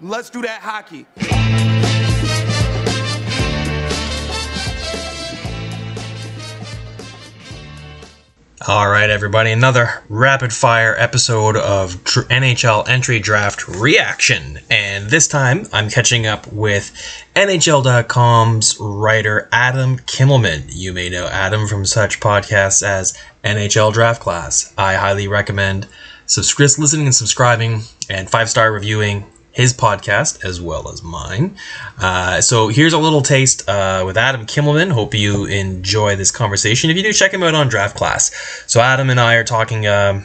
Let's do that hockey. All right, everybody, another rapid fire episode of Tr- NHL Entry Draft Reaction. And this time I'm catching up with NHL.com's writer Adam Kimelman. You may know Adam from such podcasts as NHL Draft Class. I highly recommend listening and subscribing and five star reviewing his podcast as well as mine. Uh, so here's a little taste uh, with Adam Kimelman. Hope you enjoy this conversation. If you do, check him out on Draft Class. So Adam and I are talking um,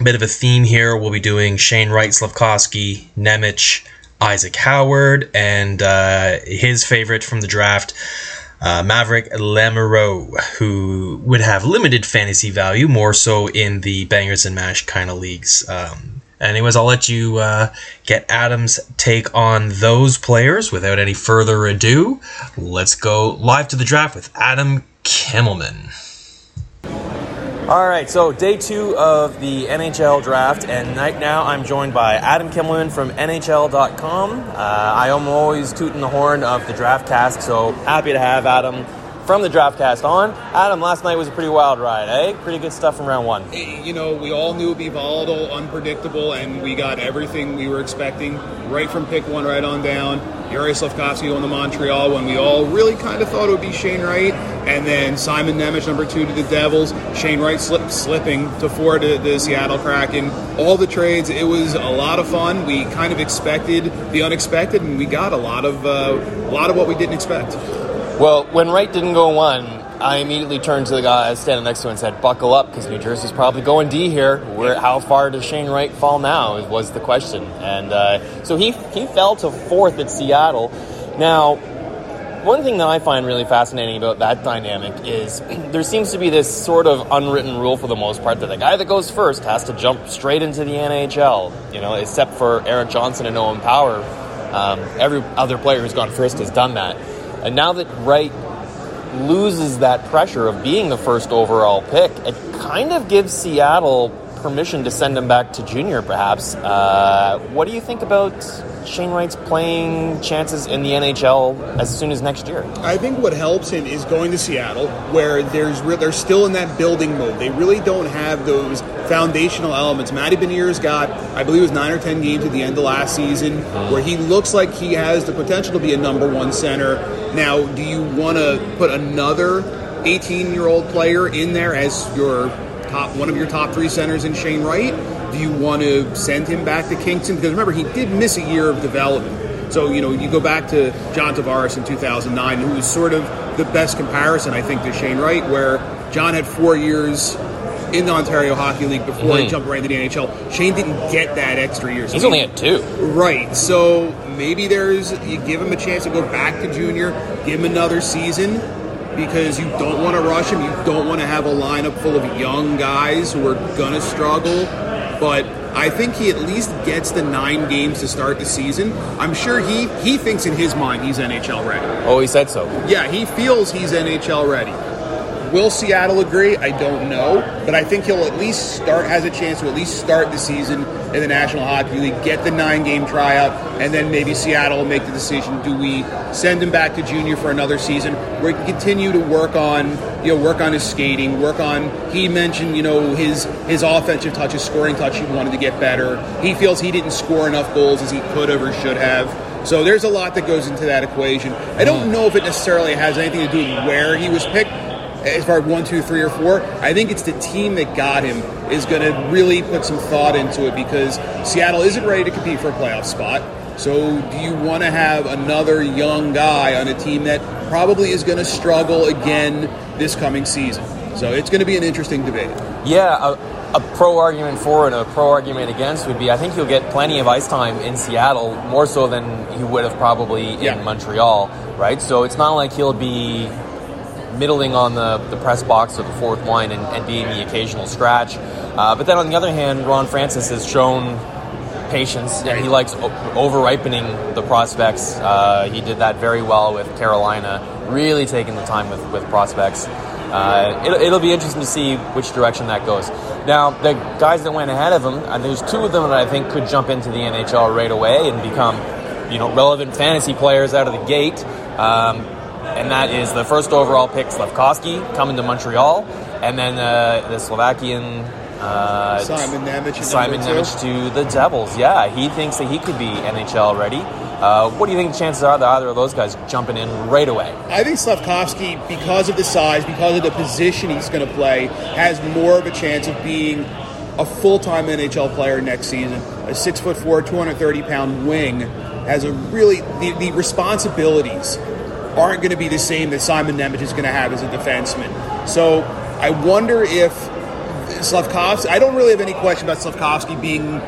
a bit of a theme here. We'll be doing Shane Wright, Slafkovsky, Nemec, Isaac Howard, and uh, his favorite from the draft. Uh, Maverick Lamoureux, who would have limited fantasy value, more so in the bangers and mash kind of leagues. Um, Anyways, I'll let you uh, get Adam's take on those players without any further ado. Let's go live to the draft with Adam Kimelman. All right, so day two of the NHL draft, and right now I'm joined by Adam Kimelman from NHL.com. Uh, I am always tooting the horn of the draft cast, so happy to have Adam from the Draftcast on. Adam, last night was a pretty wild ride, eh? Pretty good stuff from round one. You know, we all knew it'd be volatile, unpredictable, and we got everything we were expecting right from pick one right on down. Yuri Slafkovsky going to Montreal when we all really kind of thought it would be Shane Wright, and then Simon Nemec, number two to the Devils, Shane Wright slip, slipping to four to the Seattle Kraken. All the trades, it was a lot of fun. We kind of expected the unexpected, and we got a lot of uh, a lot of what we didn't expect. Well, when Wright didn't go one, I immediately turned to the guy standing next to him and said, "Buckle up, because New Jersey's probably going D here. Where, how far does Shane Wright fall now?" Was the question, and uh, so he he fell to fourth at Seattle. Now, one thing that I find really fascinating about that dynamic is there seems to be this sort of unwritten rule for the most part that the guy that goes first has to jump straight into the NHL. You know, except for Erik Johnson and Owen Power, um, every other player who's gone first has done that. And now that Wright loses that pressure of being the first overall pick, it kind of gives Seattle permission to send him back to junior, perhaps. Uh, what do you think about Shane Wright's playing chances in the NHL as soon as next year? I think what helps him is going to Seattle, where there's re- they're still in that building mode. They really don't have those foundational elements. Matty Beniers got, I believe, it was nine or ten games at the end of last season, where he looks like he has the potential to be a number one center. Now, do you want to put another 18 year old player in there as your top one of your top three centers in Shane Wright? Do you want to send him back to Kingston? Because remember, he did miss a year of development. So, you know, you go back to John Tavares in 2009, who was sort of the best comparison, I think, to Shane Wright, where John had four years in the Ontario Hockey League before he hmm. jumped right into the NHL. Shane didn't get that extra year. So He's he- only at two. Right. So maybe there's you give him a chance to go back to junior, give him another season because you don't want to rush him. You don't want to have a lineup full of young guys who are gonna struggle. But I think he at least gets the nine games to start the season. I'm sure he he thinks in his mind he's NHL ready. Oh, he said so. Yeah, he feels he's NHL ready. Will Seattle agree? I don't know, but I think he'll at least start has a chance to at least start the season in the National Hockey League, get the nine game tryout, and then maybe Seattle will make the decision: do we send him back to junior for another season, where he can continue to work on you know work on his skating, work on. He mentioned you know his his offensive touch, his scoring touch. He wanted to get better. He feels he didn't score enough goals as he could have or should have. So there's a lot that goes into that equation. I don't hmm. know if it necessarily has anything to do with where he was picked as far as one, two, three, or four. I think it's the team that got him is going to really put some thought into it because Seattle isn't ready to compete for a playoff spot. So, do you want to have another young guy on a team that probably is going to struggle again this coming season? So, it's going to be an interesting debate. Yeah, a, a pro argument for and a pro argument against would be I think he'll get plenty of ice time in Seattle, more so than he would have probably in Yeah. Montreal, right? So it's not like he'll be middling on the, the press box or the fourth line and, and being the occasional scratch. Uh, but then on the other hand, Ron Francis has shown patience and he likes o- over ripening the prospects. Uh, he did that very well with Carolina, really taking the time with, with prospects. uh, it'll, it'll be interesting to see which direction that goes. Now, the guys that went ahead of him, uh, there's two of them that I think could jump into the NHL right away and become, you know, relevant fantasy players out of the gate. Um, and that is the first overall pick, Slafkovsky, coming to Montreal, and then uh, the Slovakian uh, Simon Nemec. Simon Nemec to the Devils. Yeah, he thinks that he could be NHL ready. Uh, what do you think the chances are that either of those guys jumping in right away? I think Slafkovsky, because of the size, because of the position he's going to play, has more of a chance of being a full-time NHL player next season. A six foot four, 230 pound wing has a really the, the responsibilities aren't going to be the same that Simon Nemec is going to have as a defenseman. So I wonder if Slafkovsky. I don't really have any question about Slafkovsky being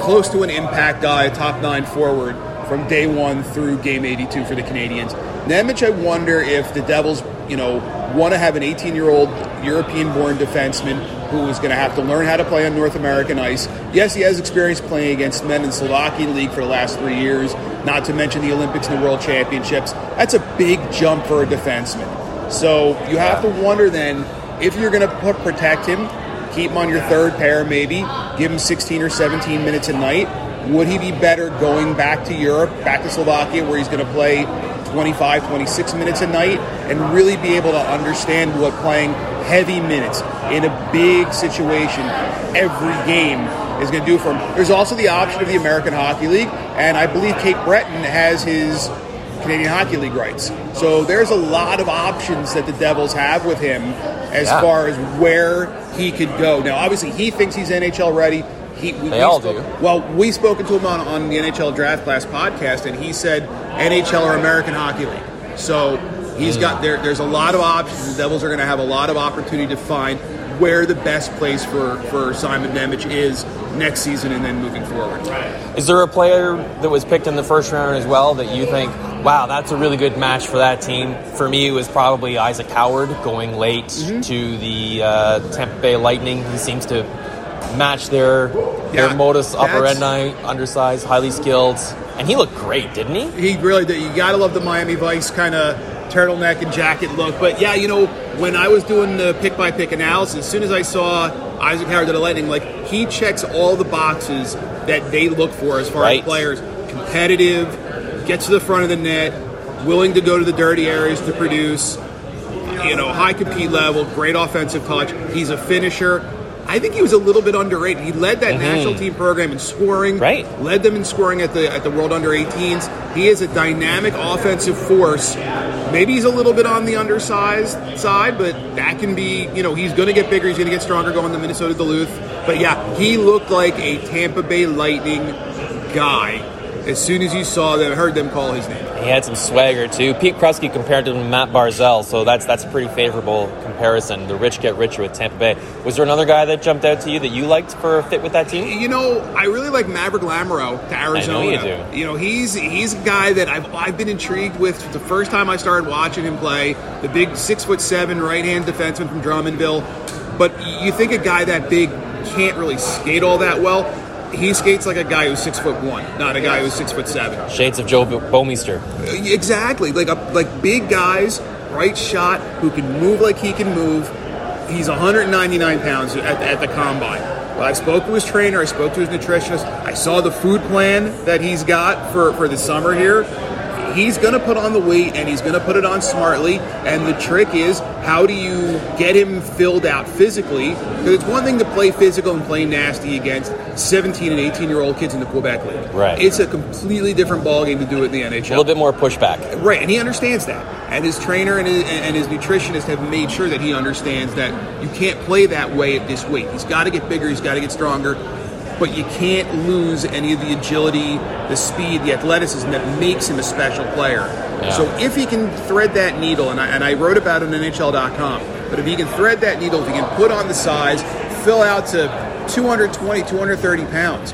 close to an impact guy, a top nine forward from day one through game 82 for the Canadiens. Nemec, I wonder if the Devils, you know, want to have an 18 year old European born defenseman who is going to have to learn how to play on North American ice. Yes, he has experience playing against men in the Slovakian League for the last three years, not to mention the Olympics and the World Championships. That's a big jump for a defenseman. So you have to wonder then if you're going to protect him, keep him on your third pair maybe, give him 16 or 17 minutes a night. Would he be better going back to Europe, back to Slovakia, where he's going to play 25, 26 minutes a night and really be able to understand what playing heavy minutes in a big situation every game is going to do for him? There's also the option of the American Hockey League, and I believe Cape Breton has his Canadian Hockey League rights. So there's a lot of options that the Devils have with him as Yeah. far as where he could go. Now, obviously, he thinks he's NHL ready. He, we, They we all spoke- do. Well, we spoken to him on, on the NHL Draft Class podcast, and he said NHL or American Hockey League. So he's Hmm. got there. There's a lot of options. The Devils are going to have a lot of opportunity to find where the best place for for Simon Nemec is next season, and then moving forward. Is there a player that was picked in the first round as well that you think, wow, that's a really good match for that team? For me, it was probably Isaac Howard going late Mm-hmm. to the uh, Tampa Bay Lightning. He seems to match their Yeah, their modus operandi, undersized, highly skilled, and he looked great, didn't he? He really did. You got to love the Miami Vice kind of turtleneck and jacket look. But yeah, you know, when I was doing the pick by pick analysis, as soon as I saw Isaac Howard to the Lightning, like he checks all the boxes that they look for as far Right. as players: competitive, gets to the front of the net, willing to go to the dirty areas to produce. You know, high compete level, great offensive touch. He's a finisher. I think he was a little bit underrated. He led that national team program in scoring. Mm-hmm. Right. Led them in scoring at the at the World Under 18s. He is a dynamic offensive force. Maybe he's a little bit on the undersized side, but that can be, you know, he's going to get bigger. He's going to get stronger going to Minnesota Duluth. But yeah, he looked like a Tampa Bay Lightning guy as soon as you saw them, heard them call his name. He had some swagger too. Pete Krusky compared him to Matt Barzal, so that's that's a pretty favorable comparison. The rich get richer with Tampa Bay. Was there another guy that jumped out to you that you liked for a fit with that team? You know, I really like Maverick Lamoureux to Arizona. I know you do. You know, he's he's a guy that I've I've been intrigued with the first time I started watching him play. The big six foot seven right hand defenseman from Drummondville. But you think a guy that big can't really skate all that well. He skates like a guy who's six foot one, not a guy who's six foot seven. Shades of Joe Bouwmeester. Exactly, like a, like big guys, right shot, who can move like he can move. He's 199 pounds at, at the combine. Well, I spoke to his trainer. I spoke to his nutritionist. I saw the food plan that he's got for, for the summer here. He's going to put on the weight and he's going to put it on smartly. And the trick is, how do you get him filled out physically? Because it's one thing to play physical and play nasty against 17 and 18 year old kids in the Quebec League. Right. It's a completely different ballgame to do it in the NHL. A little bit more pushback. Right, and he understands that. And his trainer and his, and his nutritionist have made sure that he understands that you can't play that way at this weight. He's got to get bigger, he's got to get stronger, but you can't lose any of the agility, the speed, the athleticism that makes him a special player. Yeah. So if he can thread that needle, and I, and I wrote about it on NHL.com, but if he can thread that needle, if he can put on the size, fill out to 220, 230 pounds,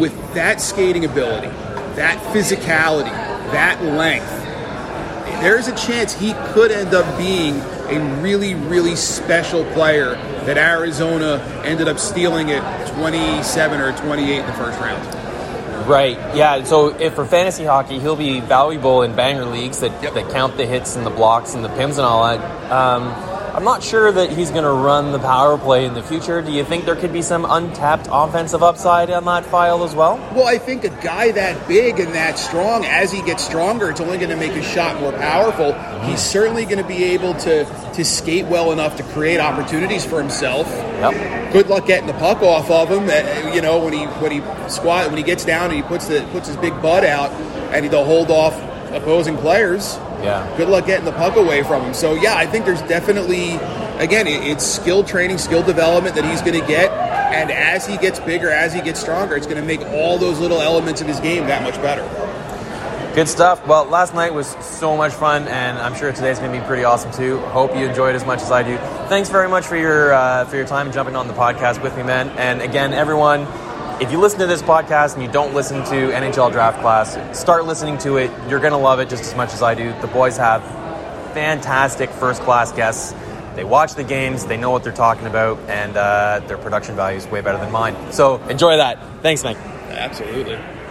with that skating ability, that physicality, that length, there's a chance he could end up being a really, really special player that Arizona ended up stealing at 27 or 28 in the first round. Right. Yeah. So if for fantasy hockey, he'll be valuable in banger leagues that, Yep. that count the hits and the blocks and the pims and all that. Um, I'm not sure that he's going to run the power play in the future. Do you think there could be some untapped offensive upside on that file as well? Well, I think a guy that big and that strong, as he gets stronger, it's only going to make his shot more powerful. He's certainly going to be able to to skate well enough to create opportunities for himself. Yep. Good luck getting the puck off of him. Uh, you know when he when he squat when he gets down and he puts the puts his big butt out and he'll hold off opposing players. Yeah. Good luck getting the puck away from him. So yeah, I think there's definitely again it's skill training, skill development that he's going to get, and as he gets bigger, as he gets stronger, it's going to make all those little elements of his game that much better. Good stuff. Well, last night was so much fun, and I'm sure today's going to be pretty awesome too. Hope you enjoyed as much as I do. Thanks very much for your uh, for your time jumping on the podcast with me, man. And again, everyone, if you listen to this podcast and you don't listen to NHL Draft Class, start listening to it. You're going to love it just as much as I do. The boys have fantastic first class guests. They watch the games, they know what they're talking about, and uh, their production value is way better than mine. So enjoy that. Thanks, Mike. Absolutely.